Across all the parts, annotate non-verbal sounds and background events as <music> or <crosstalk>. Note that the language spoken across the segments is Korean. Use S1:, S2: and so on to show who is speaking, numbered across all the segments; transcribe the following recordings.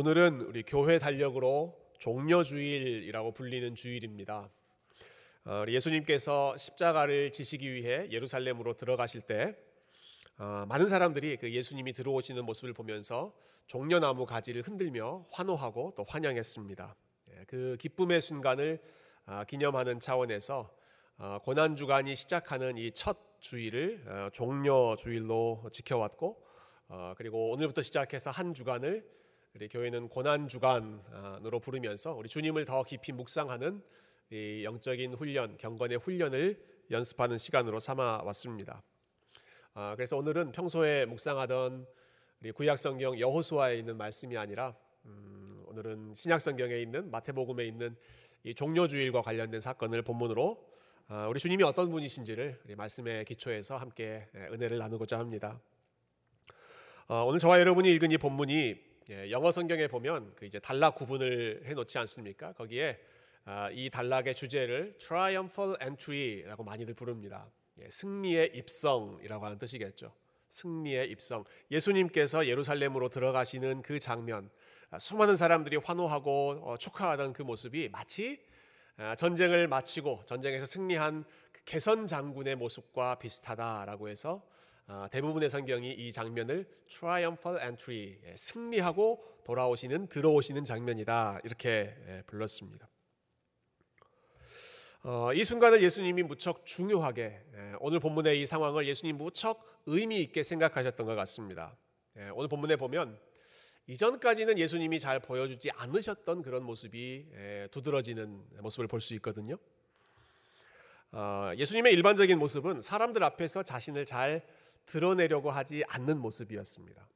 S1: 오늘은 우리 교회 달력으로 종려주일이라고 불리는 주일입니다. 어, 예수님께서 십자가를 지시기 위해 예루살렘으로 들어가실 때 어, 많은 사람들이 그 예수님이 들어오시는 모습을 보면서 종려나무 가지를 흔들며 환호하고 또 환영했습니다. 예, 그 기쁨의 순간을 아, 기념하는 차원에서 어, 고난 주간이 시작하는 이 첫 주일을 종려 주일로 지켜왔고 그리고 오늘부터 시작해서 한 주간을 우리 교회는 고난 주간으로 부르면서 우리 주님을 더 깊이 묵상하는 이 영적인 훈련, 경건의 훈련을 연습하는 시간으로 삼아 왔습니다. 아, 그래서 오늘은 평소에 묵상하던 우리 구약 성경 여호수아에 있는 말씀이 아니라 음, 오늘은 신약 성경에 있는 마태복음에 있는 이 종료주일과 관련된 사건을 본문으로 아, 우리 주님이 어떤 분이신지를 우리 말씀의 기초에서 함께 예, 은혜를 나누고자 합니다. 어, 오늘 저와 여러분이 읽은 이 본문이 예, 영어 성경에 보면 그 이제 단락 구분을 해놓지 않습니까? 거기에 아, 이 단락의 주제를 triumphal entry라고 많이들 부릅니다. 예, 승리의 입성이라고 하는 뜻이겠죠. 승리의 입성. 예수님께서 예루살렘으로 들어가시는 그 장면, 아, 수많은 사람들이 환호하고 어, 축하하던 그 모습이 마치 아, 전쟁을 마치고 전쟁에서 승리한 그 개선 장군의 모습과 비슷하다라고 해서 아, 대부분의 성경이 이 장면을 triumphal entry 예, 승리하고 돌아오시는 들어오시는 장면이다 이렇게 예, 불렀습니다. 어, 이 순간을 예수님이 무척 중요하게 예, 오늘 본문의 이 상황을 예수님 무척 의미 있게 생각하셨던 것 같습니다. 오늘 본문에 보면 이전까지는 예수님이 잘 보여주지 않으셨던 그런 모습이 두드러지는 모습을 볼 수 있거든요. 어, 예수님의 일반적인 모습은 사람들 앞에서 자신을 잘 드러내려고 하지 않는 모습이었습니다.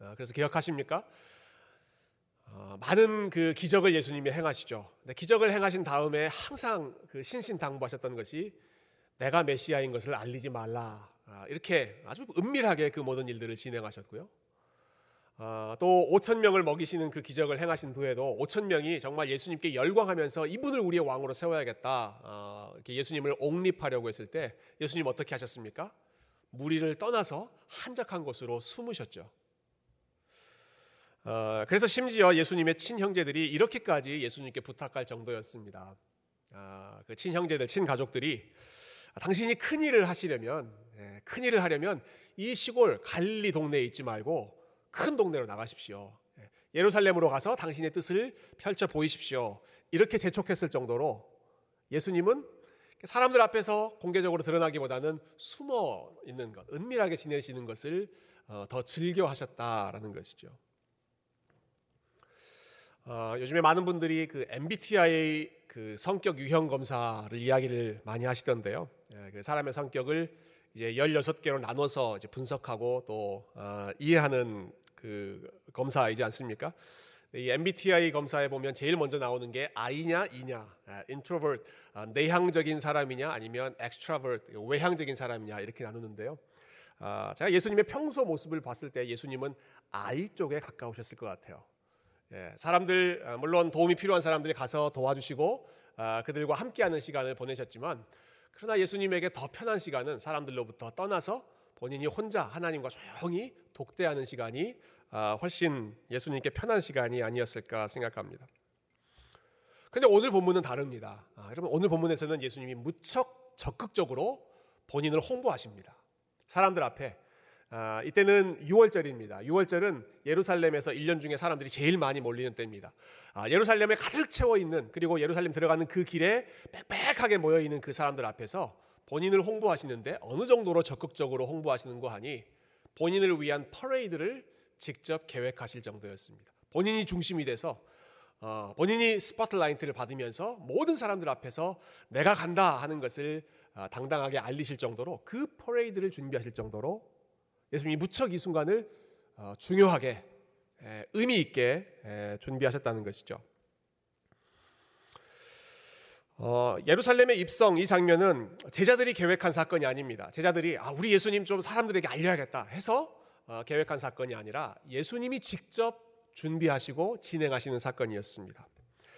S1: 아, 그래서 기억하십니까? 어, 많은 그 기적을 예수님이 행하시죠. 기적을 행하신 다음에 항상 그 신신당부하셨던 것이 내가 메시아인 것을 알리지 말라. 아, 이렇게 아주 은밀하게 그 모든 일들을 진행하셨고요. 아, 또 5천 명을 먹이시는 그 기적을 행하신 후에도 5천 명이 정말 예수님께 열광하면서 이분을 우리의 왕으로 세워야겠다. 예수님을 옹립하려고 했을 때 예수님 어떻게 하셨습니까? 무리를 떠나서 한적한 곳으로 숨으셨죠. 어, 그래서 심지어 예수님의 친형제들이 이렇게까지 예수님께 부탁할 정도였습니다. 아, 그 친형제들, 친가족들이 당신이 큰 일을 하시려면, 예, 큰 일을 하려면 이 시골 갈리 동네에 있지 말고 큰 동네로 나가십시오. 예, 예루살렘으로 가서 당신의 뜻을 펼쳐 보이십시오. 이렇게 재촉했을 정도로 예수님은 사람들 앞에서 공개적으로 드러나기보다는 숨어 있는 것, 은밀하게 지내시는 것을 어, 더 즐겨 하셨다라는 것이죠. 어, 요즘에 많은 분들이 그 MBTI 그 성격 유형 검사를 이야기를 많이 하시던데요. 예, 그 사람의 성격을 이제 16개로 나눠서 이제 분석하고 또 어, 이해하는 그 검사이지 않습니까? 이 MBTI 검사에 보면 제일 먼저 나오는 게 I냐 E냐, introvert 아, 내향적인 사람이냐 아니면 extrovert 외향적인 사람이냐 이렇게 나누는데요. 아, 제가 예수님의 평소 모습을 봤을 때 예수님은 I 쪽에 가까우셨을 것 같아요. 예, 사람들 아, 물론 도움이 필요한 사람들이 가서 도와주시고 그들과 함께하는 시간을 보내셨지만 그러나 예수님에게 더 편한 시간은 사람들로부터 떠나서 본인이 혼자 하나님과 조용히 독대하는 시간이 아, 훨씬 예수님께 편한 시간이 아니었을까 생각합니다. 근데 오늘 본문은 다릅니다. 아, 여러분 오늘 본문에서는 예수님이 무척 적극적으로 본인을 홍보하십니다. 사람들 앞에 아, 이때는 6월절입니다. 6월절은 예루살렘에서 1년 중에 사람들이 제일 많이 몰리는 때입니다. 아, 예루살렘에 가득 채워 있는 그리고 예루살렘 들어가는 그 길에 빽빽하게 모여 있는 그 사람들 앞에서 본인을 홍보하시는데 어느 정도로 적극적으로 홍보하시는 거 하니 본인을 위한 퍼레이드를 직접 계획하실 정도였습니다. 본인이 중심이 돼서 어, 본인이 스포트라이트를 받으면서 모든 사람들 앞에서 내가 간다 하는 것을 어, 당당하게 알리실 정도로 그 퍼레이드를 준비하실 정도로 예수님이 무척 이 순간을 어, 중요하게 에, 의미 있게 에, 준비하셨다는 것이죠. 어, 예루살렘의 입성 이 장면은 제자들이 계획한 사건이 아닙니다. 제자들이 아, 우리 예수님 좀 사람들에게 알려야겠다 해서 어, 계획한 사건이 아니라 예수님이 직접 준비하시고 진행하시는 사건이었습니다.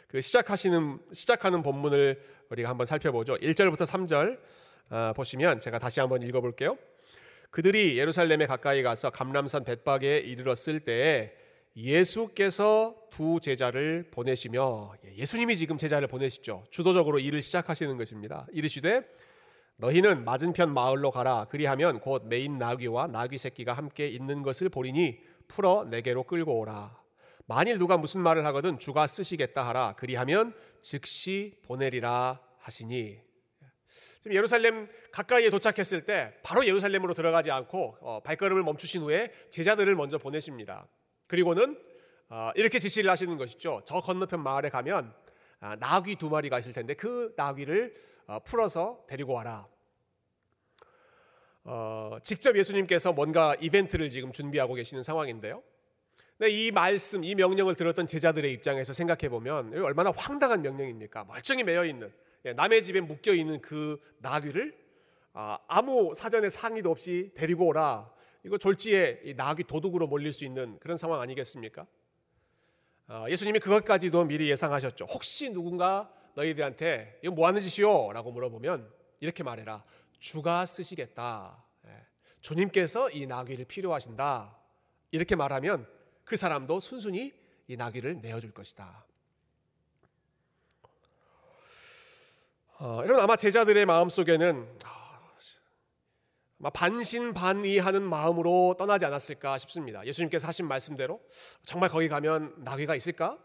S1: 그 시작하시는 시작하는 본문을 우리가 한번 살펴보죠. 1절부터 3절 어, 보시면 제가 다시 한번 읽어 볼게요. 그들이 예루살렘에 가까이 가서 감람산 벳박에 이르렀을 때에 예수께서 두 제자를 보내시며 예, 예수님이 지금 제자를 보내시죠. 주도적으로 일을 시작하시는 것입니다. 이르시되 너희는 맞은편 마을로 가라. 그리하면 곧 메인 나귀와 나귀 새끼가 함께 있는 것을 보리니 풀어 내게로 끌고 오라. 만일 누가 무슨 말을 하거든 주가 쓰시겠다 하라. 그리하면 즉시 보내리라 하시니. 지금 예루살렘 가까이에 도착했을 때 바로 예루살렘으로 들어가지 않고 어, 발걸음을 멈추신 후에 제자들을 먼저 보내십니다. 그리고는 어, 이렇게 지시를 하시는 것이죠. 저 건너편 마을에 가면 아, 나귀 두 마리가 있을 텐데 그 나귀를 어, 풀어서 데리고 와라. 어, 직접 예수님께서 뭔가 이벤트를 지금 준비하고 계시는 상황인데요. 네, 이 말씀, 이 명령을 들었던 제자들의 입장에서 생각해 보면 얼마나 황당한 명령입니까? 멀쩡히 매여 있는 예, 남의 집에 묶여 있는 그 나귀를 아, 아무 사전에 상의도 없이 데리고 오라. 이거 졸지에 나귀 도둑으로 몰릴 수 있는 그런 상황 아니겠습니까? 아, 예수님이 그것까지도 미리 예상하셨죠. 혹시 누군가 너희들한테 이거 뭐 하는 짓이요? 라고 물어보면 이렇게 말해라. 주가 쓰시겠다. 예, 주님께서 이 나귀를 필요하신다. 이렇게 말하면 그 사람도 순순히 이 나귀를 내어줄 것이다. 어, 여러분 아마 제자들의 마음 속에는 반신반의하는 마음으로 떠나지 않았을까 싶습니다. 예수님께서 하신 말씀대로 정말 거기 가면 나귀가 있을까?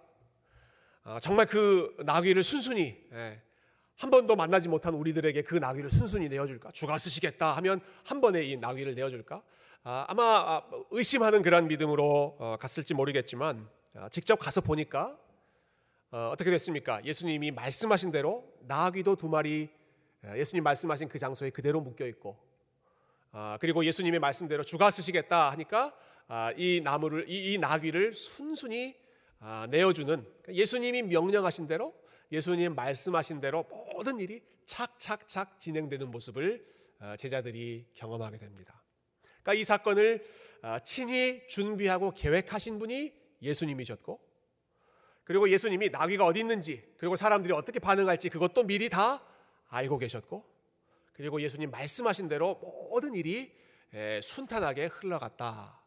S1: 아, 정말 그 나귀를 순순히 예, 한 번도 만나지 못한 우리들에게 그 나귀를 순순히 내어줄까? 주가 쓰시겠다 하면 한 번에 이 나귀를 내어줄까? 아, 아마 의심하는 그런 믿음으로 어, 갔을지 모르겠지만 아, 직접 가서 보니까 어, 어떻게 됐습니까? 예수님이 말씀하신 대로 나귀도 두 마리 예, 예수님 말씀하신 그 장소에 그대로 묶여 있고 그리고 예수님의 말씀대로 주가 쓰시겠다 하니까 이 나무를 이, 이 나귀를 순순히 내어주는 그러니까 예수님이 명령하신 대로 예수님 말씀하신 대로 모든 일이 착착착 진행되는 모습을 어, 제자들이 경험하게 됩니다. 그러니까 이 사건을 어, 친히 준비하고 계획하신 분이 예수님이셨고 그리고 예수님이 나귀가 어디 있는지 그리고 사람들이 어떻게 반응할지 그것도 미리 다 알고 계셨고 그리고 예수님 말씀하신 대로 모든 일이 순탄하게 흘러갔다.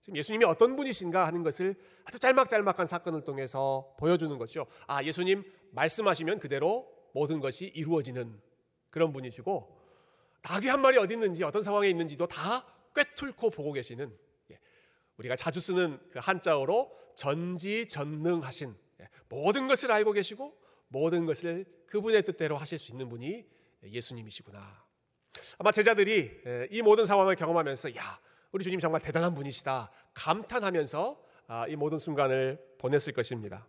S1: 지금 예수님이 어떤 분이신가 하는 것을 아주 짤막짤막한 사건을 통해서 보여주는 것이죠. 아, 예수님 말씀하시면 그대로 모든 것이 이루어지는 그런 분이시고 나귀 한 마리 어디 있는지 어떤 상황에 있는지도 다 꿰뚫고 보고 계시는 예, 우리가 자주 쓰는 그 한자어로 전지전능하신 예, 모든 것을 알고 계시고 모든 것을 그분의 뜻대로 하실 수 있는 분이 예수님이시구나. 아마 제자들이 예, 이 모든 상황을 경험하면서 야 우리 주님 정말 대단한 분이시다 감탄하면서 아, 이 모든 순간을 보냈을 것입니다.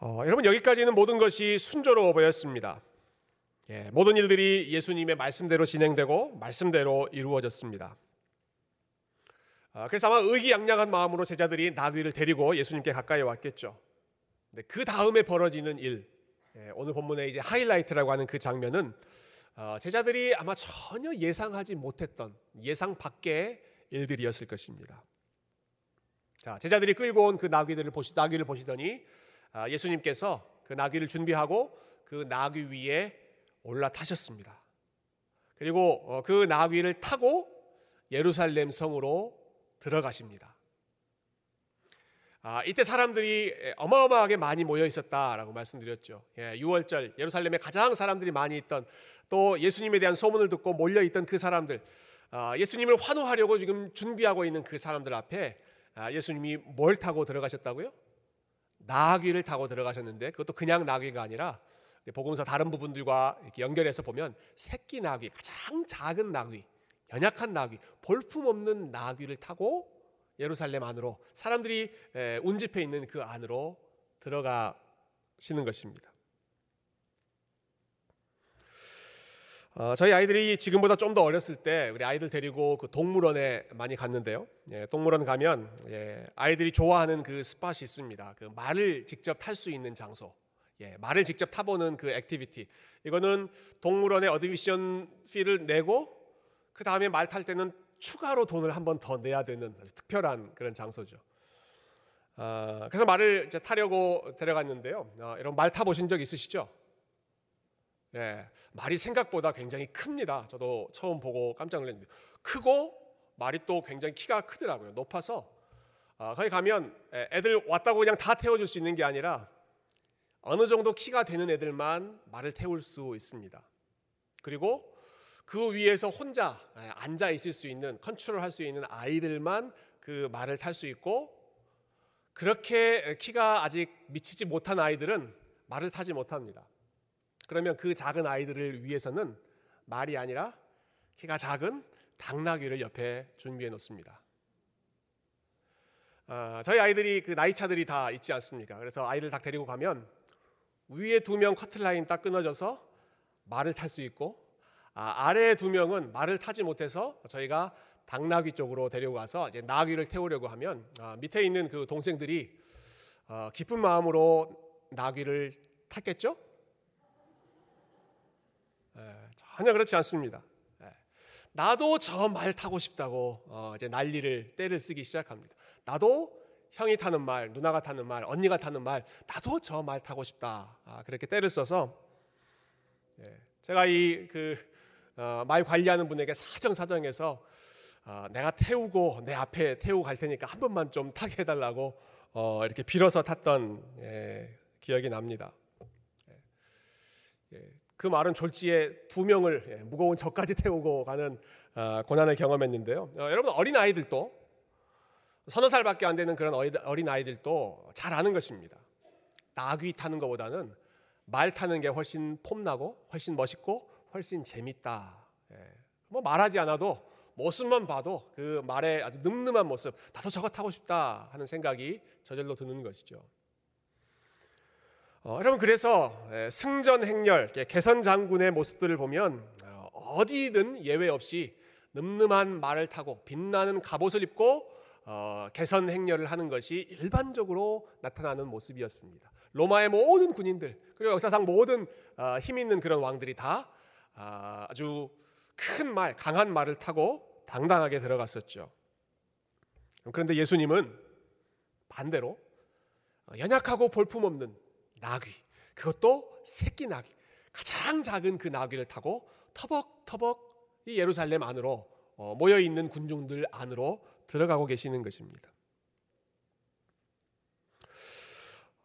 S1: 어, 여러분 여기까지는 모든 것이 순조로워 보였습니다. 예, 모든 일들이 예수님의 말씀대로 진행되고 말씀대로 이루어졌습니다. 아, 그래서 아마 의기양양한 마음으로 제자들이 나귀를 데리고 예수님께 가까이 왔겠죠. 그 다음에 벌어지는 일, 예, 오늘 본문의 이제 하이라이트라고 하는 그 장면은 어, 제자들이 아마 전혀 예상하지 못했던 예상 밖의 일들이었을 것입니다. 자, 제자들이 끌고 온 그 나귀들을 보시 나귀를 보시더니 아, 예수님께서 그 나귀를 준비하고 그 나귀 위에 올라타셨습니다. 그리고 어, 그 나귀를 타고 예루살렘 성으로 들어가십니다. 아, 이때 사람들이 어마어마하게 많이 모여 있었다라고 말씀드렸죠. 예, 6월절 예루살렘에 가장 사람들이 많이 있던 또 예수님에 대한 소문을 듣고 몰려 있던 그 사람들, 아, 예수님을 환호하려고 지금 준비하고 있는 그 사람들 앞에 아, 예수님이 뭘 타고 들어가셨다고요? 나귀를 타고 들어가셨는데 그것도 그냥 나귀가 아니라 복음서 다른 부분들과 연결해서 보면 새끼 나귀, 가장 작은 나귀, 연약한 나귀, 볼품 없는 나귀를 타고 예루살렘 안으로 사람들이 운집해 있는 그 안으로 들어가시는 것입니다. 어, 저희 아이들이 지금보다 좀 더 어렸을 때 우리 아이들 데리고 그 동물원에 많이 갔는데요. 예, 동물원 가면 예, 아이들이 좋아하는 그 스팟이 있습니다. 그 말을 직접 탈 수 있는 장소. 예, 말을 직접 타보는 그 activity. 이거는 동물원에 admission fee를 내고 그 다음에 말 탈 때는 추가로 돈을 한 번 더 내야 되는 특별한 그런 장소죠. 어, 그래서 말을 타려고 데려갔는데요. 어, 여러분 말 타보신 적 있으시죠? 예, 말이 생각보다 굉장히 큽니다. 저도 처음 보고 깜짝 놀랐는데 크고 말이 또 굉장히 키가 크더라고요. 높아서 어, 거기 가면 애들 왔다고 그냥 다 태워줄 수 있는 게 아니라 어느 정도 키가 되는 애들만 말을 태울 수 있습니다. 그리고 그 위에서 혼자 앉아 있을 수 있는 컨트롤할 수 있는 아이들만 그 말을 탈 수 있고 그렇게 키가 아직 미치지 못한 아이들은 말을 타지 못합니다. 그러면 그 작은 아이들을 위해서는 말이 아니라 키가 작은 당나귀를 옆에 준비해 놓습니다. 아, 저희 아이들이 그 나이 차들이 다 있지 않습니까? 그래서 아이를 딱 데리고 가면 위에 두 명 커틀라인 딱 끊어져서 말을 탈 수 있고 아, 아래 두 명은 말을 타지 못해서 저희가 당나귀 쪽으로 데려가서 이제 나귀를 태우려고 하면 아, 밑에 있는 그 동생들이 어, 기쁜 마음으로 나귀를 탔겠죠? 예, 전혀 그렇지 않습니다. 예, 나도 저 말 타고 싶다고 어, 이제 난리를 때를 쓰기 시작합니다. 나도 형이 타는 말, 누나가 타는 말, 언니가 타는 말, 나도 저 말 타고 싶다. 아, 그렇게 때를 써서 예, 제가 이그 어, 말 관리하는 분에게 사정사정해서 어, 내가 태우고 내 앞에 태우고 갈 테니까 한 번만 좀 타게 해달라고 어, 이렇게 빌어서 탔던 예, 기억이 납니다. 예, 예, 그 말은 졸지에 두 명을 예, 무거운 저까지 태우고 가는 어, 고난을 경험했는데요. 어, 여러분 어린 아이들도 서너 살밖에 안 되는 그런 어린 아이들도 잘 아는 것입니다. 나귀 타는 것보다는 말 타는 게 훨씬 폼나고 훨씬 멋있고 훨씬 재밌다. 예. 뭐 말하지 않아도 모습만 봐도 그 말의 아주 늠름한 모습, 나도 저거 타고 싶다 하는 생각이 저절로 드는 것이죠. 어, 여러분 그래서 예, 승전 행렬, 개선 장군의 모습들을 보면 어, 어디든 예외 없이 늠름한 말을 타고 빛나는 갑옷을 입고 어, 개선 행렬을 하는 것이 일반적으로 나타나는 모습이었습니다. 로마의 모든 군인들 그리고 역사상 모든 어, 힘 있는 그런 왕들이 다 아, 아주 큰 말, 강한 말을 타고 당당하게 들어갔었죠. 그런데 예수님은 반대로 연약하고 볼품없는 나귀, 그것도 새끼 나귀, 가장 작은 그 나귀를 타고 터벅터벅 이 예루살렘 안으로 어, 모여 있는 군중들 안으로 들어가고 계시는 것입니다.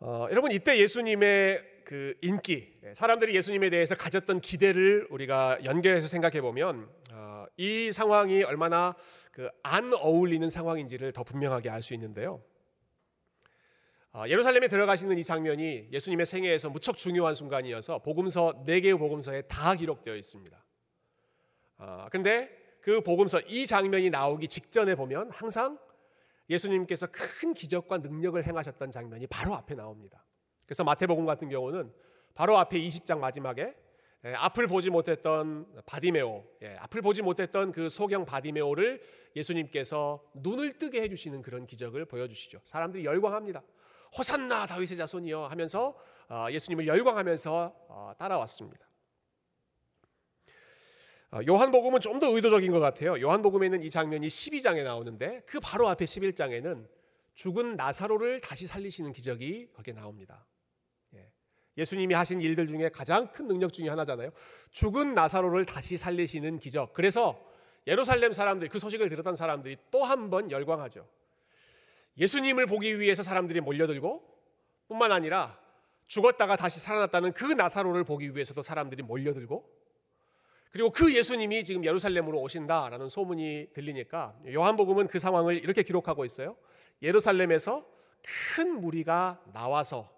S1: 어, 여러분 이때 예수님의 그 인기, 예, 사람들이 예수님에 대해서 가졌던 기대를 우리가 연결해서 생각해 보면 어, 이 상황이 얼마나 그 안 어울리는 상황인지를 더 분명하게 알 수 있는데요. 어, 예루살렘에 들어가시는 이 장면이 예수님의 생애에서 무척 중요한 순간이어서 복음서 네 개의 복음서에 다 기록되어 있습니다. 그런데 그 복음서 이 장면이 나오기 직전에 보면 항상 예수님께서 큰 기적과 능력을 행하셨던 장면이 바로 앞에 나옵니다. 그래서 마태복음 같은 경우는 바로 앞에 20장 마지막에 예, 앞을 보지 못했던 바디메오, 예, 앞을 보지 못했던 그 소경 바디메오를 예수님께서 눈을 뜨게 해주시는 그런 기적을 보여주시죠. 사람들이 열광합니다. 호산나 다윗의 자손이여 하면서 어, 예수님을 열광하면서 어, 따라왔습니다. 어, 요한복음은 좀 더 의도적인 것 같아요. 요한복음에는 이 장면이 12장에 나오는데 그 바로 앞에 11장에는 죽은 나사로를 다시 살리시는 기적이 거기에 나옵니다. 예수님이 하신 일들 중에 가장 큰 능력 중에 하나잖아요. 죽은 나사로를 다시 살리시는 기적. 그래서 예루살렘 사람들, 그 소식을 들었던 사람들이 또 한 번 열광하죠. 예수님을 보기 위해서 사람들이 몰려들고 뿐만 아니라 죽었다가 다시 살아났다는 그 나사로를 보기 위해서도 사람들이 몰려들고 그리고 그 예수님이 지금 예루살렘으로 오신다라는 소문이 들리니까 요한복음은 그 상황을 이렇게 기록하고 있어요. 예루살렘에서 큰 무리가 나와서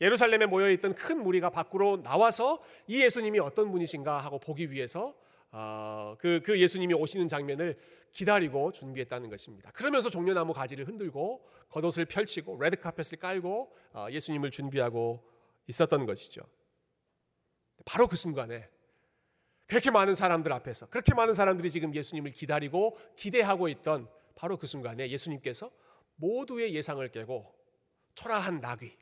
S1: 예루살렘에 모여 있던 큰 무리가 밖으로 나와서 이 예수님이 어떤 분이신가 하고 보기 위해서 어, 그, 그 예수님이 오시는 장면을 기다리고 준비했다는 것입니다. 그러면서 종려나무 가지를 흔들고 겉옷을 펼치고 레드 카펫을 깔고 어, 예수님을 준비하고 있었던 것이죠. 바로 그 순간에 그렇게 많은 사람들 앞에서 그렇게 많은 사람들이 지금 예수님을 기다리고 기대하고 있던 바로 그 순간에 예수님께서 모두의 예상을 깨고 초라한 나귀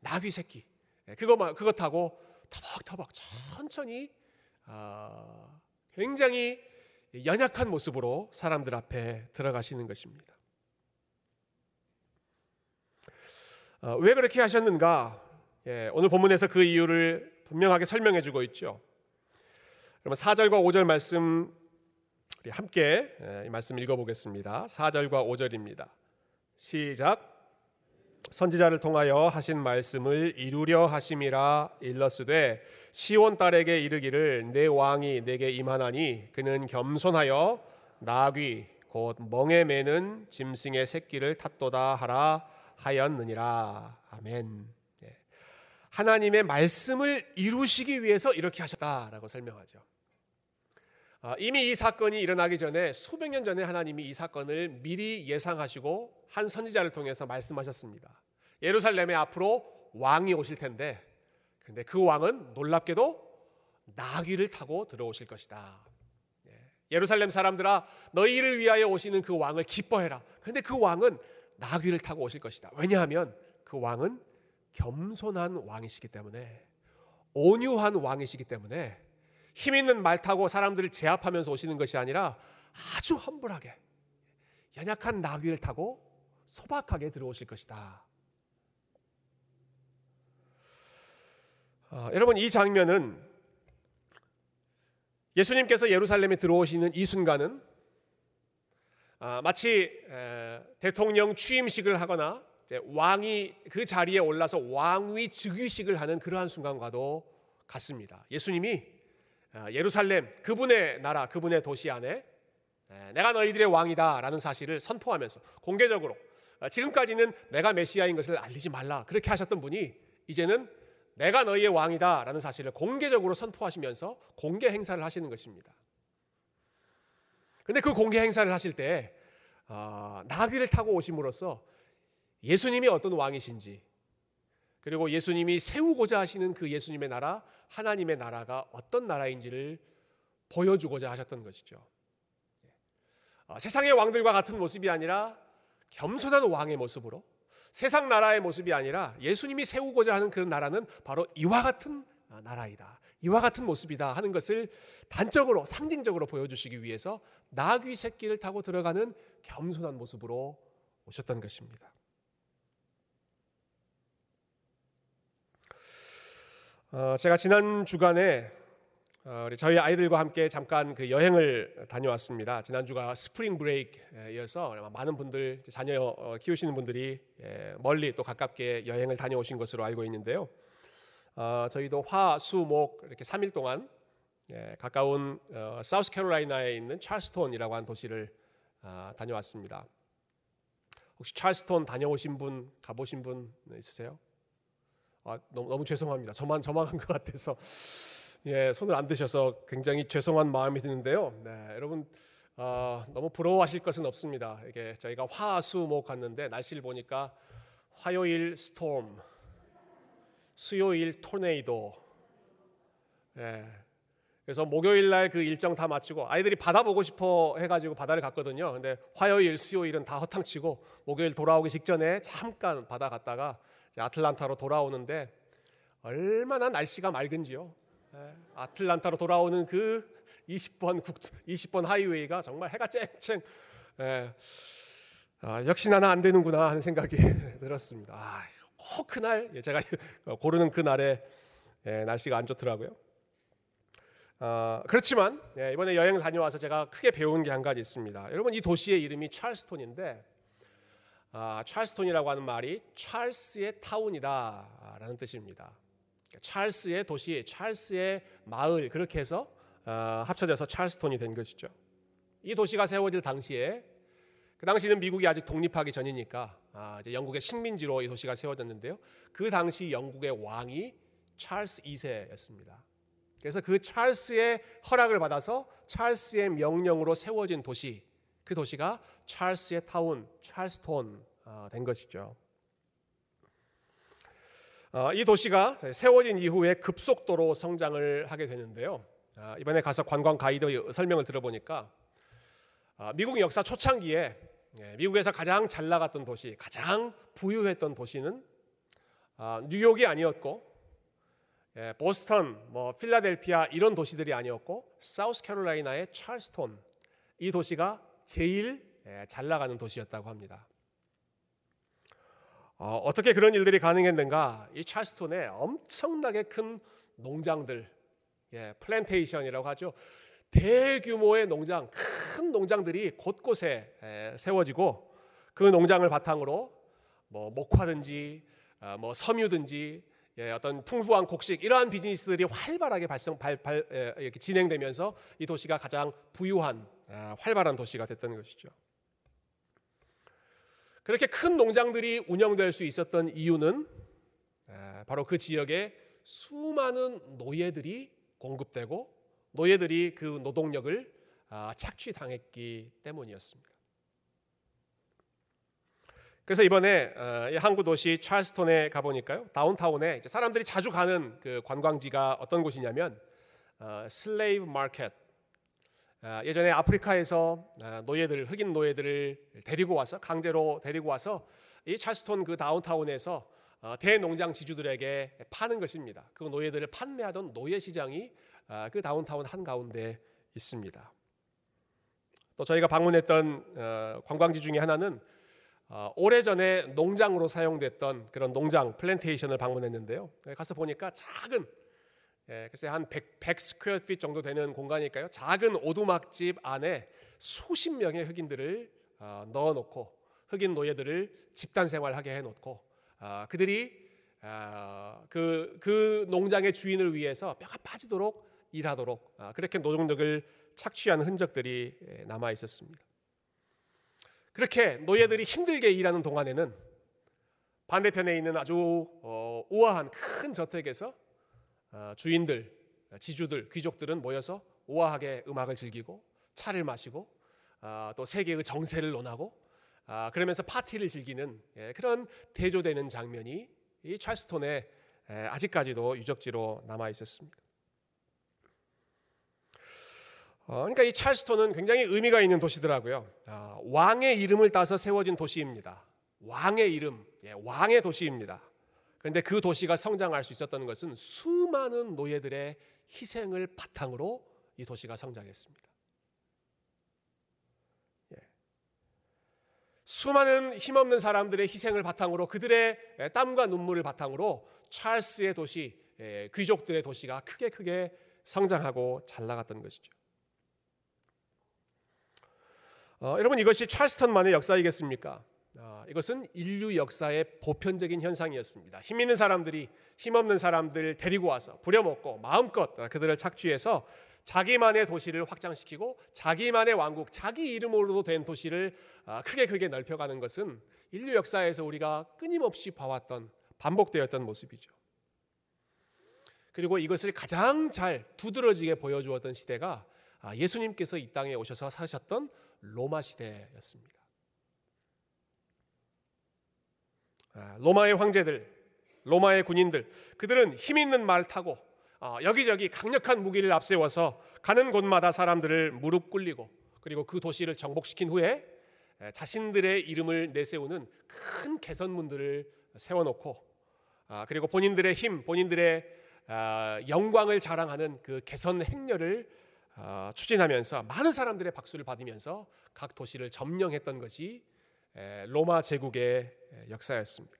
S1: 나귀 새끼 예, 그거 타고 터벅터벅 천천히 어, 굉장히 연약한 모습으로 사람들 앞에 들어가시는 것입니다. 어, 왜 그렇게 하셨는가? 예, 오늘 본문에서 그 이유를 분명하게 설명해 주고 있죠. 그러면 4절과 5절 말씀 우리 함께 이 말씀 읽어보겠습니다. 4절과 5절입니다. 시작. 선지자를 통하여 하신 말씀을 이루려 하심이라 일러스되 시온 딸에게 이르기를 내 왕이 내게 임하나니 그는 겸손하여 나귀 곧 멍에 매는 짐승의 새끼를 탔도다 하라 하였느니라 아멘. 네. 하나님의 말씀을 이루시기 위해서 이렇게 하셨다라고 설명하죠. 아, 이미 이 사건이 일어나기 전에 수백 년 전에 하나님이 이 사건을 미리 예상하시고 한 선지자를 통해서 말씀하셨습니다. 예루살렘에 앞으로 왕이 오실 텐데, 그런데 그 왕은 놀랍게도 나귀를 타고 들어오실 것이다. 예, 예루살렘 사람들아, 너희를 위하여 오시는 그 왕을 기뻐해라. 그런데 그 왕은 나귀를 타고 오실 것이다. 왜냐하면 그 왕은 겸손한 왕이시기 때문에, 온유한 왕이시기 때문에 힘 있는 말 타고 사람들을 제압하면서 오시는 것이 아니라 아주 험불하게 연약한 나귀를 타고 소박하게 들어오실 것이다. 어, 여러분 이 장면은 예수님께서 예루살렘에 들어오시는 이 순간은 아, 마치 에, 대통령 취임식을 하거나 왕이 그 자리에 올라서 왕위 즉위식을 하는 그러한 순간과도 같습니다. 예수님이 아, 예루살렘 그분의 나라 그분의 도시 안에 내가 너희들의 왕이다라는 사실을 선포하면서 공개적으로 아, 지금까지는 내가 메시아인 것을 알리지 말라 그렇게 하셨던 분이 이제는 내가 너희의 왕이다라는 사실을 공개적으로 선포하시면서 공개 행사를 하시는 것입니다. 근데 그 공개 행사를 하실 때 어, 나귀를 타고 오심으로써 예수님이 어떤 왕이신지 그리고 예수님이 세우고자 하시는 그 예수님의 나라, 하나님의 나라가 어떤 나라인지를 보여주고자 하셨던 것이죠. 어, 세상의 왕들과 같은 모습이 아니라 겸손한 왕의 모습으로 세상 나라의 모습이 아니라 예수님이 세우고자 하는 그런 나라는 바로 이와 같은 아, 나라이다. 이와 같은 모습이다 하는 것을 단적으로 상징적으로 보여주시기 위해서 나귀 새끼를 타고 들어가는 겸손한 모습으로 오셨던 것입니다. 어, 제가 지난 주간에 어, 우리 저희 아이들과 함께 잠깐 그 여행을 다녀왔습니다. 지난 주가 스프링 브레이크여서 많은 분들 자녀 어, 키우시는 분들이 예, 멀리 또 가깝게 여행을 다녀오신 것으로 알고 있는데요. 어, 저희도 화, 수, 목 이렇게 3일 동안 예, 가까운 어, 사우스캐롤라이나에 있는 찰스톤이라고 하는 도시를 어, 다녀왔습니다. 혹시 찰스톤 다녀오신 분, 가보신 분 있으세요? 아, 너무, 너무 죄송합니다. 저만 저만 한 것 같아서 예, 손을 안 드셔서 굉장히 죄송한 마음이 드는데요. 네, 여러분 어, 너무 부러워하실 것은 없습니다. 이게 저희가 화수목 갔는데 날씨를 보니까 화요일 스톰, 수요일 토네이도. 예, 그래서 목요일 날 그 일정 다 마치고 아이들이 바다 보고 싶어 해가지고 바다를 갔거든요. 근데 화요일, 수요일은 다 허탕치고 목요일 돌아오기 직전에 잠깐 바다 갔다가 아틀란타로 돌아오는데 얼마나 날씨가 맑은지요. 예, 아틀란타로 돌아오는 그 20번 국 20번 하이웨이가 정말 해가 쨍쨍. 예, 아, 역시 나는 안 되는구나 하는 생각이 <laughs> 들었습니다. 아, 꼭 그날 예, 제가 <laughs> 고르는 그 날에 예, 날씨가 안 좋더라고요. 어, 그렇지만 예, 이번에 여행 다녀와서 제가 크게 배운 게 한 가지 있습니다. 여러분 이 도시의 이름이 찰스톤인데 아, 찰스톤이라고 하는 말이 찰스의 타운이다라는 뜻입니다. 그러니까 찰스의 도시, 찰스의 마을 그렇게 해서 어, 합쳐져서 찰스톤이 된 것이죠. 이 도시가 세워질 당시에 그 당시는 미국이 아직 독립하기 전이니까 아, 이제 영국의 식민지로 이 도시가 세워졌는데요. 그 당시 영국의 왕이 찰스 2세였습니다. 그래서 그 찰스의 허락을 받아서 찰스의 명령으로 세워진 도시 그 도시가 찰스의 타운, 찰스톤 어, 된 것이죠. 어, 이 도시가 세워진 이후에 급속도로 성장을 하게 되는데요. 아, 이번에 가서 관광 가이드 설명을 들어보니까 아, 미국 역사 초창기에 예, 미국에서 가장 잘 나갔던 도시, 가장 부유했던 도시는 아, 뉴욕이 아니었고 예, 보스턴, 뭐 필라델피아 이런 도시들이 아니었고 사우스캐롤라이나의 찰스톤 이 도시가 제일 예, 잘 나가는 도시였다고 합니다. 어떻게 그런 일들이 가능했는가? 이 찰스톤에 엄청나게 큰 농장들, 예, 플랜테이션이라고 하죠. 대규모의 농장, 큰 농장들이 곳곳에 세워지고 그 농장을 바탕으로 뭐 목화든지 아, 뭐 섬유든지 예, 어떤 풍부한 곡식 이러한 비즈니스들이 활발하게 발생 발, 발, 이렇게 진행되면서 이 도시가 가장 부유한 아, 활발한 도시가 됐던 것이죠. 그렇게 큰 농장들이 운영될 수 있었던 이유는 아, 바로 그 지역에 수많은 노예들이 공급되고 노예들이 그 노동력을 착취당했기 때문이었습니다. 그래서 이번에 어, 항구 도시 찰스톤에 가보니까요 다운타운에 사람들이 자주 가는 그 관광지가 어떤 곳이냐면 어, 슬레이브 마켓 어, 예전에 아프리카에서 노예들 흑인 노예들을 데리고 와서 강제로 데리고 와서 이 찰스톤 그 다운타운에서 대농장 지주들에게 파는 것입니다. 그 노예들을 판매하던 노예 시장이 그 다운타운 한 가운데 있습니다. 또 저희가 방문했던 관광지 중에 하나는 어, 오래전에 농장으로 사용됐던 그런 농장 플랜테이션을 방문했는데요. 네, 가서 보니까 작은 예, 글쎄 한 100, 100 square feet 정도 되는 공간이니까요. 작은 오두막집 안에 수십 명의 흑인들을 어, 넣어놓고 흑인 노예들을 집단 생활하게 해놓고 어, 그들이 어, 그, 그 농장의 주인을 위해서 뼈가 빠지도록 일하도록 어, 그렇게 노동력을 착취한 흔적들이 예, 남아 있었습니다. 그렇게 노예들이 힘들게 일하는 동안에는 반대편에 있는 아주 어, 우아한 큰 저택에서 어, 주인들, 지주들, 귀족들은 모여서 우아하게 음악을 즐기고 차를 마시고 어, 또 세계의 정세를 논하고 아, 그러면서 파티를 즐기는 예, 그런 대조되는 장면이 이 찰스톤에 아직까지도 유적지로 남아 있었습니다. 어, 그러니까 이 찰스톤은 굉장히 의미가 있는 도시더라고요. 아, 왕의 이름을 따서 세워진 도시입니다. 왕의 이름, 예, 왕의 도시입니다. 그런데 그 도시가 성장할 수 있었던 것은 수많은 노예들의 희생을 바탕으로 이 도시가 성장했습니다. 예. 수많은 힘없는 사람들의 희생을 바탕으로 그들의 땀과 눈물을 바탕으로 찰스의 도시, 예, 귀족들의 도시가 크게 크게 성장하고 잘 나갔던 것이죠. 어, 여러분 이것이 찰스턴만의 역사이겠습니까? 어, 이것은 인류 역사의 보편적인 현상이었습니다. 힘 있는 사람들이 힘 없는 사람들 데리고 와서 부려먹고 마음껏 그들을 착취해서 자기만의 도시를 확장시키고 자기만의 왕국, 자기 이름으로도 된 도시를 어, 크게 크게 넓혀가는 것은 인류 역사에서 우리가 끊임없이 봐왔던 반복되었던 모습이죠. 그리고 이것을 가장 잘 두드러지게 보여주었던 시대가 아, 예수님께서 이 땅에 오셔서 사셨던 로마 시대였습니다. 아, 로마의 황제들, 로마의 군인들, 그들은 힘 있는 말 타고 어, 여기저기 강력한 무기를 앞세워서 가는 곳마다 사람들을 무릎 꿇리고 그리고 그 도시를 정복시킨 후에 자신들의 이름을 내세우는 큰 개선문들을 세워놓고 아, 그리고 본인들의 힘, 본인들의 아, 영광을 자랑하는 그 개선 행렬을 어, 추진하면서 많은 사람들의 박수를 받으면서 각 도시를 점령했던 것이 로마 제국의 역사였습니다.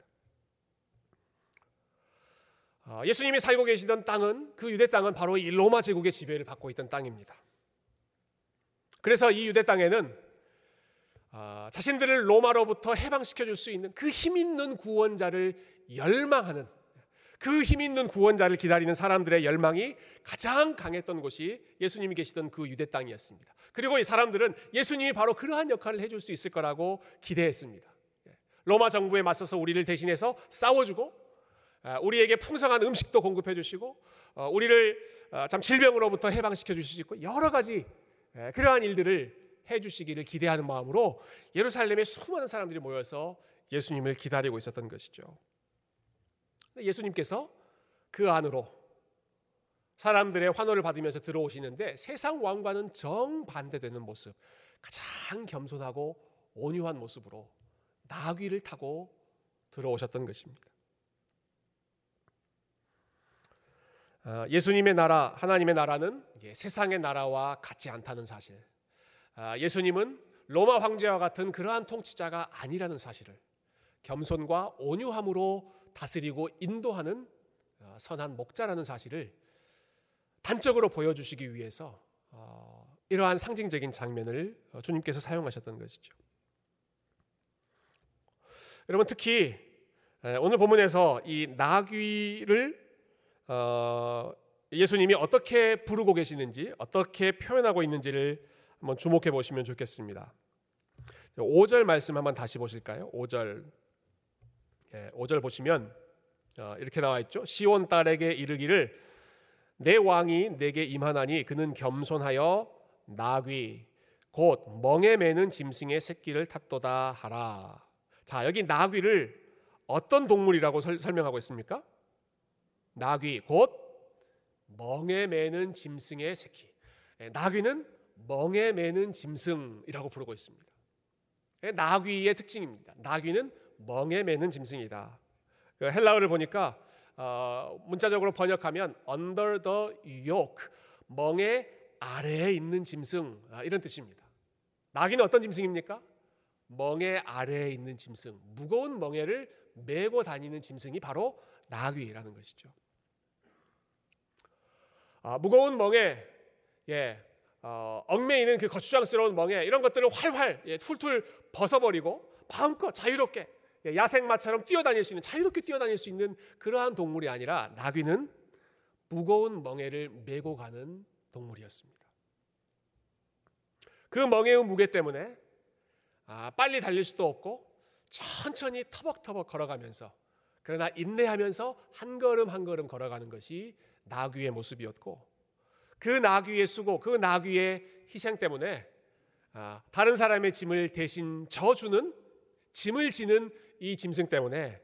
S1: 어, 예수님이 살고 계시던 땅은 그 유대 땅은 바로 이 로마 제국의 지배를 받고 있던 땅입니다. 그래서 이 유대 땅에는 어, 자신들을 로마로부터 해방시켜 줄 수 있는 그 힘 있는 구원자를 열망하는 그 힘 있는 구원자를 기다리는 사람들의 열망이 가장 강했던 곳이 예수님이 계시던 그 유대 땅이었습니다. 그리고 이 사람들은 예수님이 바로 그러한 역할을 해줄 수 있을 거라고 기대했습니다. 예. 로마 정부에 맞서서 우리를 대신해서 싸워주고 아, 우리에게 풍성한 음식도 공급해 주시고 어, 우리를 어, 참 질병으로부터 해방시켜 주실 수 있고 여러 가지 예, 그러한 일들을 해 주시기를 기대하는 마음으로 예루살렘에 수많은 사람들이 모여서 예수님을 기다리고 있었던 것이죠. 예수님께서 그 안으로 사람들의 환호를 받으면서 들어오시는데 세상 왕과는 정반대되는 모습, 가장 겸손하고 온유한 모습으로 나귀를 타고 들어오셨던 것입니다. 아, 예수님의 나라, 하나님의 나라는 세상의 나라와 같지 않다는 사실. 아, 예수님은 로마 황제와 같은 그러한 통치자가 아니라는 사실을 겸손과 온유함으로 다스리고 인도하는 어, 선한 목자라는 사실을 단적으로 보여주시기 위해서 어, 이러한 상징적인 장면을 어, 주님께서 사용하셨던 것이죠. 여러분 특히 오늘 본문에서 이 나귀를 어, 예수님이 어떻게 부르고 계시는지 어떻게 표현하고 있는지를 한번 주목해 보시면 좋겠습니다. 5절 말씀 한번 다시 보실까요? 5절 5절 예, 보시면 어, 이렇게 나와 있죠. 시온 딸에게 이르기를 내 왕이 내게 임하나니 그는 겸손하여 나귀 곧 멍에 매는 짐승의 새끼를 탔도다 하라. 자, 여기 나귀를 어떤 동물이라고 설, 설명하고 있습니까? 나귀 곧 멍에 매는 짐승의 새끼. 예, 나귀는 멍에 매는 짐승이라고 부르고 있습니다. 예, 나귀의 특징입니다. 나귀는 멍에 매는 짐승이다. 그 헬라어를 보니까 어, 문자적으로 번역하면 under the yoke 멍에 아래에 있는 짐승 아, 이런 뜻입니다. 나귀는 어떤 짐승입니까? 멍에 아래에 있는 짐승, 무거운 멍에를 메고 다니는 짐승이 바로 나귀라는 것이죠. 아, 무거운 멍에, 예, 어, 얽매이는 그 거추장스러운 멍에 이런 것들을 활활, 예, 툴툴 벗어버리고 마음껏 자유롭게 예, 야생마처럼 뛰어다닐 수 있는 자유롭게 뛰어다닐 수 있는 그러한 동물이 아니라 나귀는 무거운 멍에를 메고 가는 동물이었습니다. 그 멍에의 무게 때문에 아, 빨리 달릴 수도 없고 천천히 터벅터벅 걸어가면서 그러나 인내하면서 한 걸음 한 걸음 걸어가는 것이 나귀의 모습이었고 그 나귀의 수고, 그 나귀의 희생 때문에 아, 다른 사람의 짐을 대신 져주는 짐을 지는 이 짐승 때문에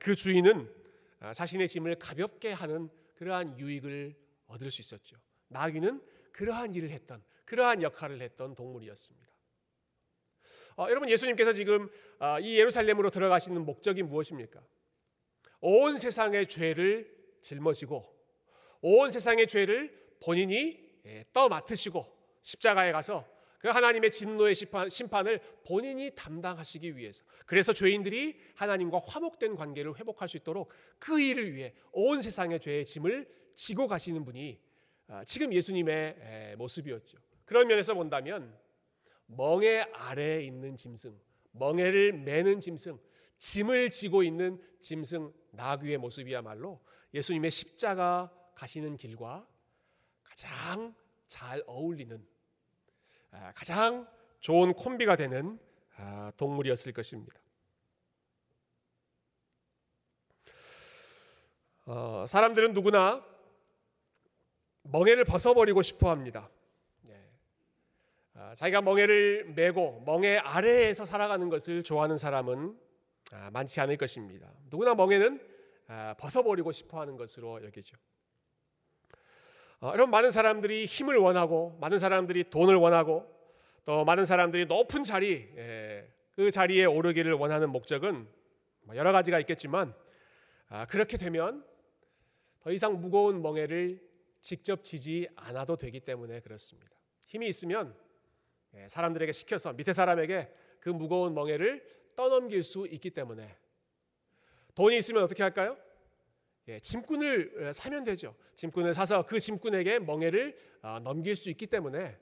S1: 그 주인은 아, 자신의 짐을 가볍게 하는 그러한 유익을 얻을 수 있었죠. 나귀는 그러한 일을 했던 그러한 역할을 했던 동물이었습니다. 어, 여러분 예수님께서 지금 어, 이 예루살렘으로 들어가시는 목적이 무엇입니까? 온 세상의 죄를 짊어지고 온 세상의 죄를 본인이 예, 떠맡으시고 십자가에 가서 그 하나님의 진노의 심판, 을 본인이 담당하시기 위해서 그래서 죄인들이 하나님과 화목된 관계를 회복할 수 있도록 그 일을 위해 온 세상의 죄의 짐을 지고 가시는 분이 아, 지금 예수님의 모습이었죠. 그런 면에서 본다면 멍에 아래에 있는 짐승, 멍에를 매는 짐승, 짐을 지고 있는 짐승 나귀의 모습이야말로 예수님의 십자가 가시는 길과 가장 잘 어울리는 아, 가장 좋은 콤비가 되는 아, 동물이었을 것입니다. 어, 사람들은 누구나 멍에를 벗어버리고 싶어 합니다. 네. 아, 자기가 멍에를 메고 멍에 아래에서 살아가는 것을 좋아하는 사람은 많지 않을 것입니다. 누구나 멍에는 벗어버리고 싶어 하는 것으로 여기죠. 어, 여러분 많은 사람들이 힘을 원하고 많은 사람들이 돈을 원하고 또 많은 사람들이 높은 자리 예, 그 자리에 오르기를 원하는 목적은 뭐 여러 가지가 있겠지만 아, 그렇게 되면 더 이상 무거운 멍에를 직접 지지 않아도 되기 때문에 그렇습니다. 힘이 있으면 예, 사람들에게 시켜서 밑에 사람에게 그 무거운 멍에를 떠넘길 수 있기 때문에 돈이 있으면 어떻게 할까요? 예, 짐꾼을 어, 사면 되죠. 짐꾼을 사서 그 짐꾼에게 멍해를 어, 넘길 수 있기 때문에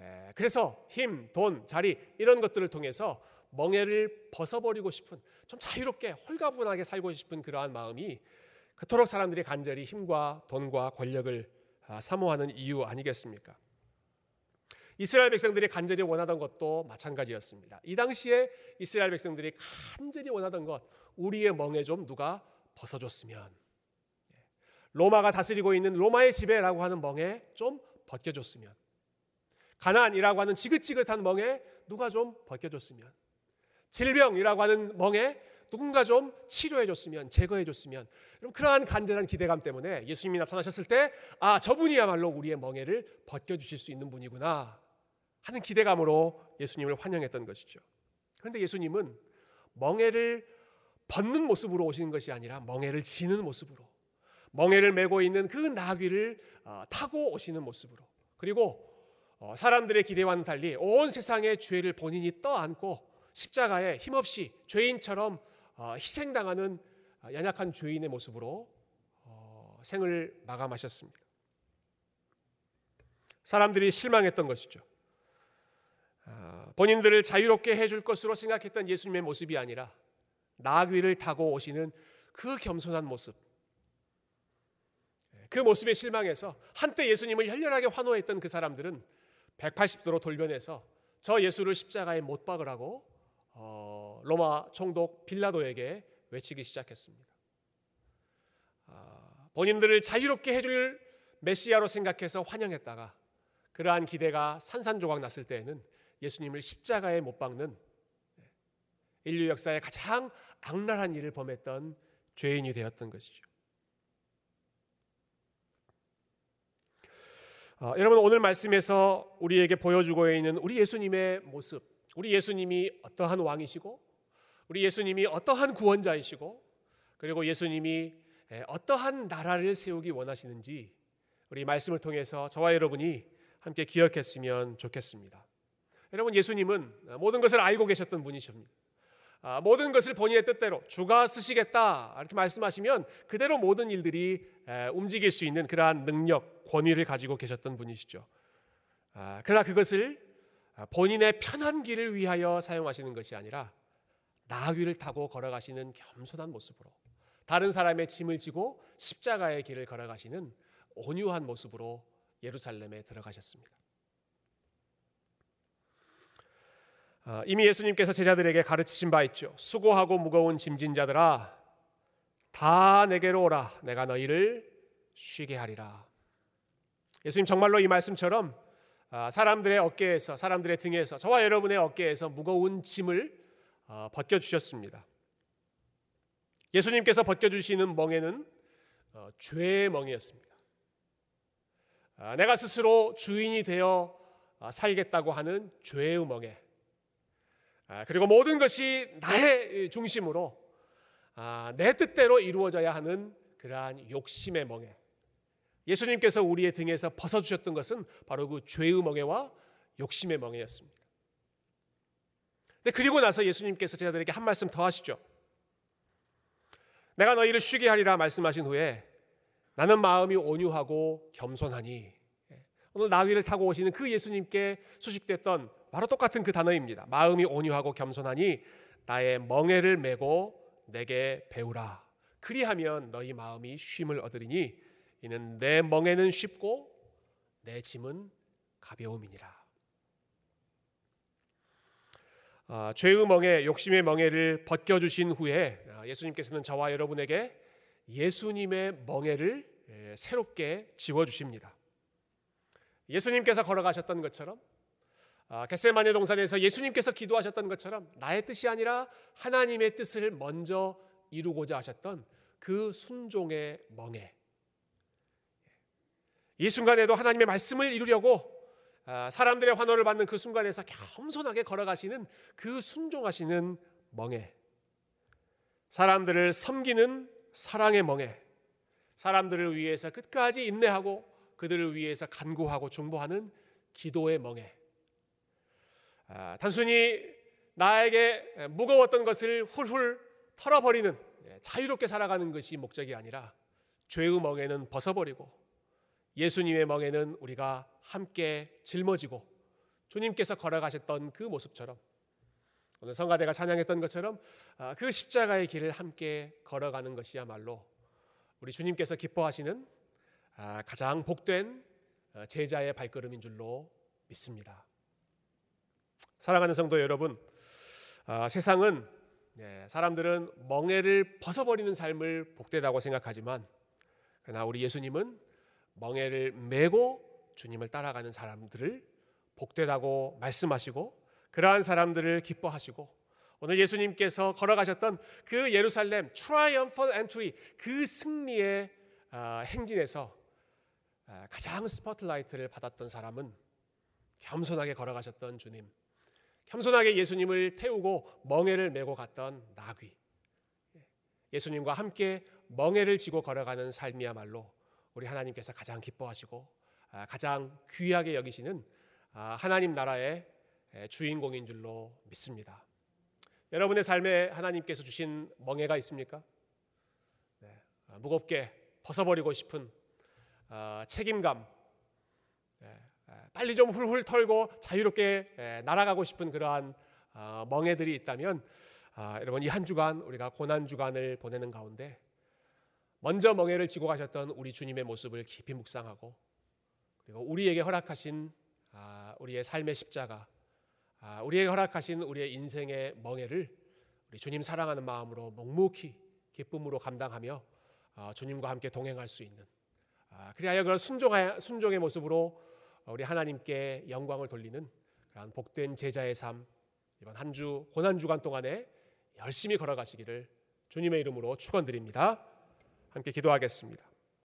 S1: 예, 그래서 힘, 돈, 자리 이런 것들을 통해서 멍해를 벗어버리고 싶은 좀 자유롭게 홀가분하게 살고 싶은 그러한 마음이 그토록 사람들이 간절히 힘과 돈과 권력을 아, 사모하는 이유 아니겠습니까? 이스라엘 백성들이 간절히 원하던 것도 마찬가지였습니다. 이 당시에 이스라엘 백성들이 간절히 원하던 것, 우리의 멍에 좀 누가 벗어줬으면. 로마가 다스리고 있는 로마의 지배라고 하는 멍에 좀 벗겨줬으면. 가난이라고 하는 지긋지긋한 멍에 누가 좀 벗겨줬으면. 질병이라고 하는 멍에 누군가 좀 치료해줬으면 제거해줬으면. 그러한 간절한 기대감 때문에 예수님이 나타나셨을 때 아 저분이야말로 우리의 멍에를 벗겨주실 수 있는 분이구나 하는 기대감으로 예수님을 환영했던 것이죠. 그런데 예수님은 멍에를 벗는 모습으로 오시는 것이 아니라 멍해를 지는 모습으로 멍해를 메고 있는 그 나귀를 어, 타고 오시는 모습으로 그리고 어, 사람들의 기대와는 달리 온 세상의 죄를 본인이 떠안고 십자가에 힘없이 죄인처럼 어, 희생당하는 연약한 죄인의 모습으로 생을 마감하셨습니다. 사람들이 실망했던 것이죠. 아, 본인들을 자유롭게 해줄 것으로 생각했던 예수님의 모습이 아니라 나귀를 타고 오시는 그 겸손한 모습. 그 모습에 실망해서 한때 예수님을 열렬하게 환호했던 그 사람들은 180도로 돌변해서 저 예수를 십자가에 못 박으라고 어, 로마 총독 빌라도에게 외치기 시작했습니다. 아, 본인들을 자유롭게 해줄 메시아로 생각해서 환영했다가 그러한 기대가 산산조각 났을 때에는 예수님을 십자가에 못 박는 인류 역사의 가장 악랄한 일을 범했던 죄인이 되었던 것이죠. 어, 여러분 오늘 말씀에서 우리에게 보여주고 있는 우리 예수님의 모습, 우리 예수님이 어떠한 왕이시고, 우리 예수님이 어떠한 구원자이시고, 그리고 예수님이 어떠한 나라를 세우기 원하시는지 우리 말씀을 통해서 저와 여러분이 함께 기억했으면 좋겠습니다. 여러분 예수님은 모든 것을 알고 계셨던 분이십니다. 아, 모든 것을 본인의 뜻대로 주가 쓰시겠다 이렇게 말씀하시면 그대로 모든 일들이 움직일 수 있는 그러한 능력, 권위를 가지고 계셨던 분이시죠. 아, 그러나 그것을 본인의 편한 길을 위하여 사용하시는 것이 아니라 나귀를 타고 걸어가시는 겸손한 모습으로 다른 사람의 짐을 지고 십자가의 길을 걸어가시는 온유한 모습으로 예루살렘에 들어가셨습니다. 아, 이미 예수님께서 제자들에게 가르치신 바 있죠. 수고하고 무거운 짐진 자들아 다 내게로 오라 내가 너희를 쉬게 하리라. 예수님 정말로 이 말씀처럼 아, 사람들의 어깨에서 사람들의 등에서 저와 여러분의 어깨에서 무거운 짐을 어, 벗겨 주셨습니다. 예수님께서 벗겨 주시는 멍에는 어, 죄의 멍이었습니다. 아, 내가 스스로 주인이 되어 살겠다고 하는 죄의 멍에 아, 그리고 모든 것이 나의 중심으로 아, 내 뜻대로 이루어져야 하는 그러한 욕심의 멍에 예수님께서 우리의 등에서 벗어주셨던 것은 바로 그 죄의 멍에와 욕심의 멍에였습니다. 근데 그리고 나서 예수님께서 제자들에게 한 말씀 더 하시죠. 내가 너희를 쉬게 하리라 말씀하신 후에 나는 마음이 온유하고 겸손하니 오늘 나귀를 타고 오시는 그 예수님께 소식됐던 바로 똑같은 그 단어입니다. 마음이 온유하고 겸손하니 나의 멍에를 메고 내게 배우라. 그리하면 너희 마음이 쉼을 얻으리니 이는 내 멍에는 쉽고 내 짐은 가벼움이니라. 아, 죄의 멍에 욕심의 멍에를 벗겨 주신 후에 아, 예수님께서는 저와 여러분에게 예수님의 멍에를 예, 새롭게 지워 주십니다. 예수님께서 걸어가셨던 것처럼 아, 겟세마네 동산에서 예수님께서 기도하셨던 것처럼 나의 뜻이 아니라 하나님의 뜻을 먼저 이루고자 하셨던 그 순종의 멍에. 이 순간에도 하나님의 말씀을 이루려고 아, 사람들의 환호를 받는 그 순간에서 겸손하게 걸어가시는 그 순종하시는 멍에. 사람들을 섬기는 사랑의 멍에. 사람들을 위해서 끝까지 인내하고 그들을 위해서 간구하고 중보하는 기도의 멍에. 아, 단순히 나에게 무거웠던 것을 훌훌 털어버리는 예, 자유롭게 살아가는 것이 목적이 아니라 죄의 멍에는 벗어버리고 예수님의 멍에는 우리가 함께 짊어지고 주님께서 걸어가셨던 그 모습처럼 오늘 성가대가 찬양했던 것처럼 아, 그 십자가의 길을 함께 걸어가는 것이야말로 우리 주님께서 기뻐하시는 아, 가장 복된 어, 제자의 발걸음인 줄로 믿습니다. 사랑하는 성도 여러분, 아, 세상은 네, 사람들은 멍해를 벗어버리는 삶을 복되다고 생각하지만 그러나 우리 예수님은 멍에를 메고 주님을 따라가는 사람들을 복되다고 말씀하시고 그러한 사람들을 기뻐하시고 오늘 예수님께서 걸어가셨던 그 예루살렘 triumphal entry 그 승리의 아, 행진에서 아, 가장 스포트라이트를 받았던 사람은 겸손하게 걸어가셨던 주님 겸손하게 예수님을 태우고 멍에를 메고 갔던 나귀. 예수님과 함께 멍해를 지고 걸어가는 삶이야말로 우리 하나님께서 가장 기뻐하시고 아, 가장 귀하게 여기시는 아, 하나님 나라의 주인공인 줄로 믿습니다. 여러분의 삶에 하나님께서 주신 멍해가 있습니까? 네, 아, 무겁게 벗어버리고 싶은 책임감, 네, 빨리 좀 훌훌 털고 자유롭게 에, 날아가고 싶은 그러한 아, 멍해들이 있다면 아, 여러분 이 한 주간 우리가 고난 주간을 보내는 가운데 먼저 멍해를 지고 가셨던 우리 주님의 모습을 깊이 묵상하고 그리고 우리에게 허락하신 아, 우리의 삶의 십자가, 아, 우리에게 허락하신 우리의 인생의 멍해를 우리 주님 사랑하는 마음으로 묵묵히 기쁨으로 감당하며 아, 주님과 함께 동행할 수 있는 아, 그리하여 그런 순종의 모습으로 우리 하나님께 영광을 돌리는 그런 복된 제자의 삶 이번 한 주 고난 주간 동안에 열심히 걸어가시기를 주님의 이름으로 축원드립니다. 함께 기도하겠습니다.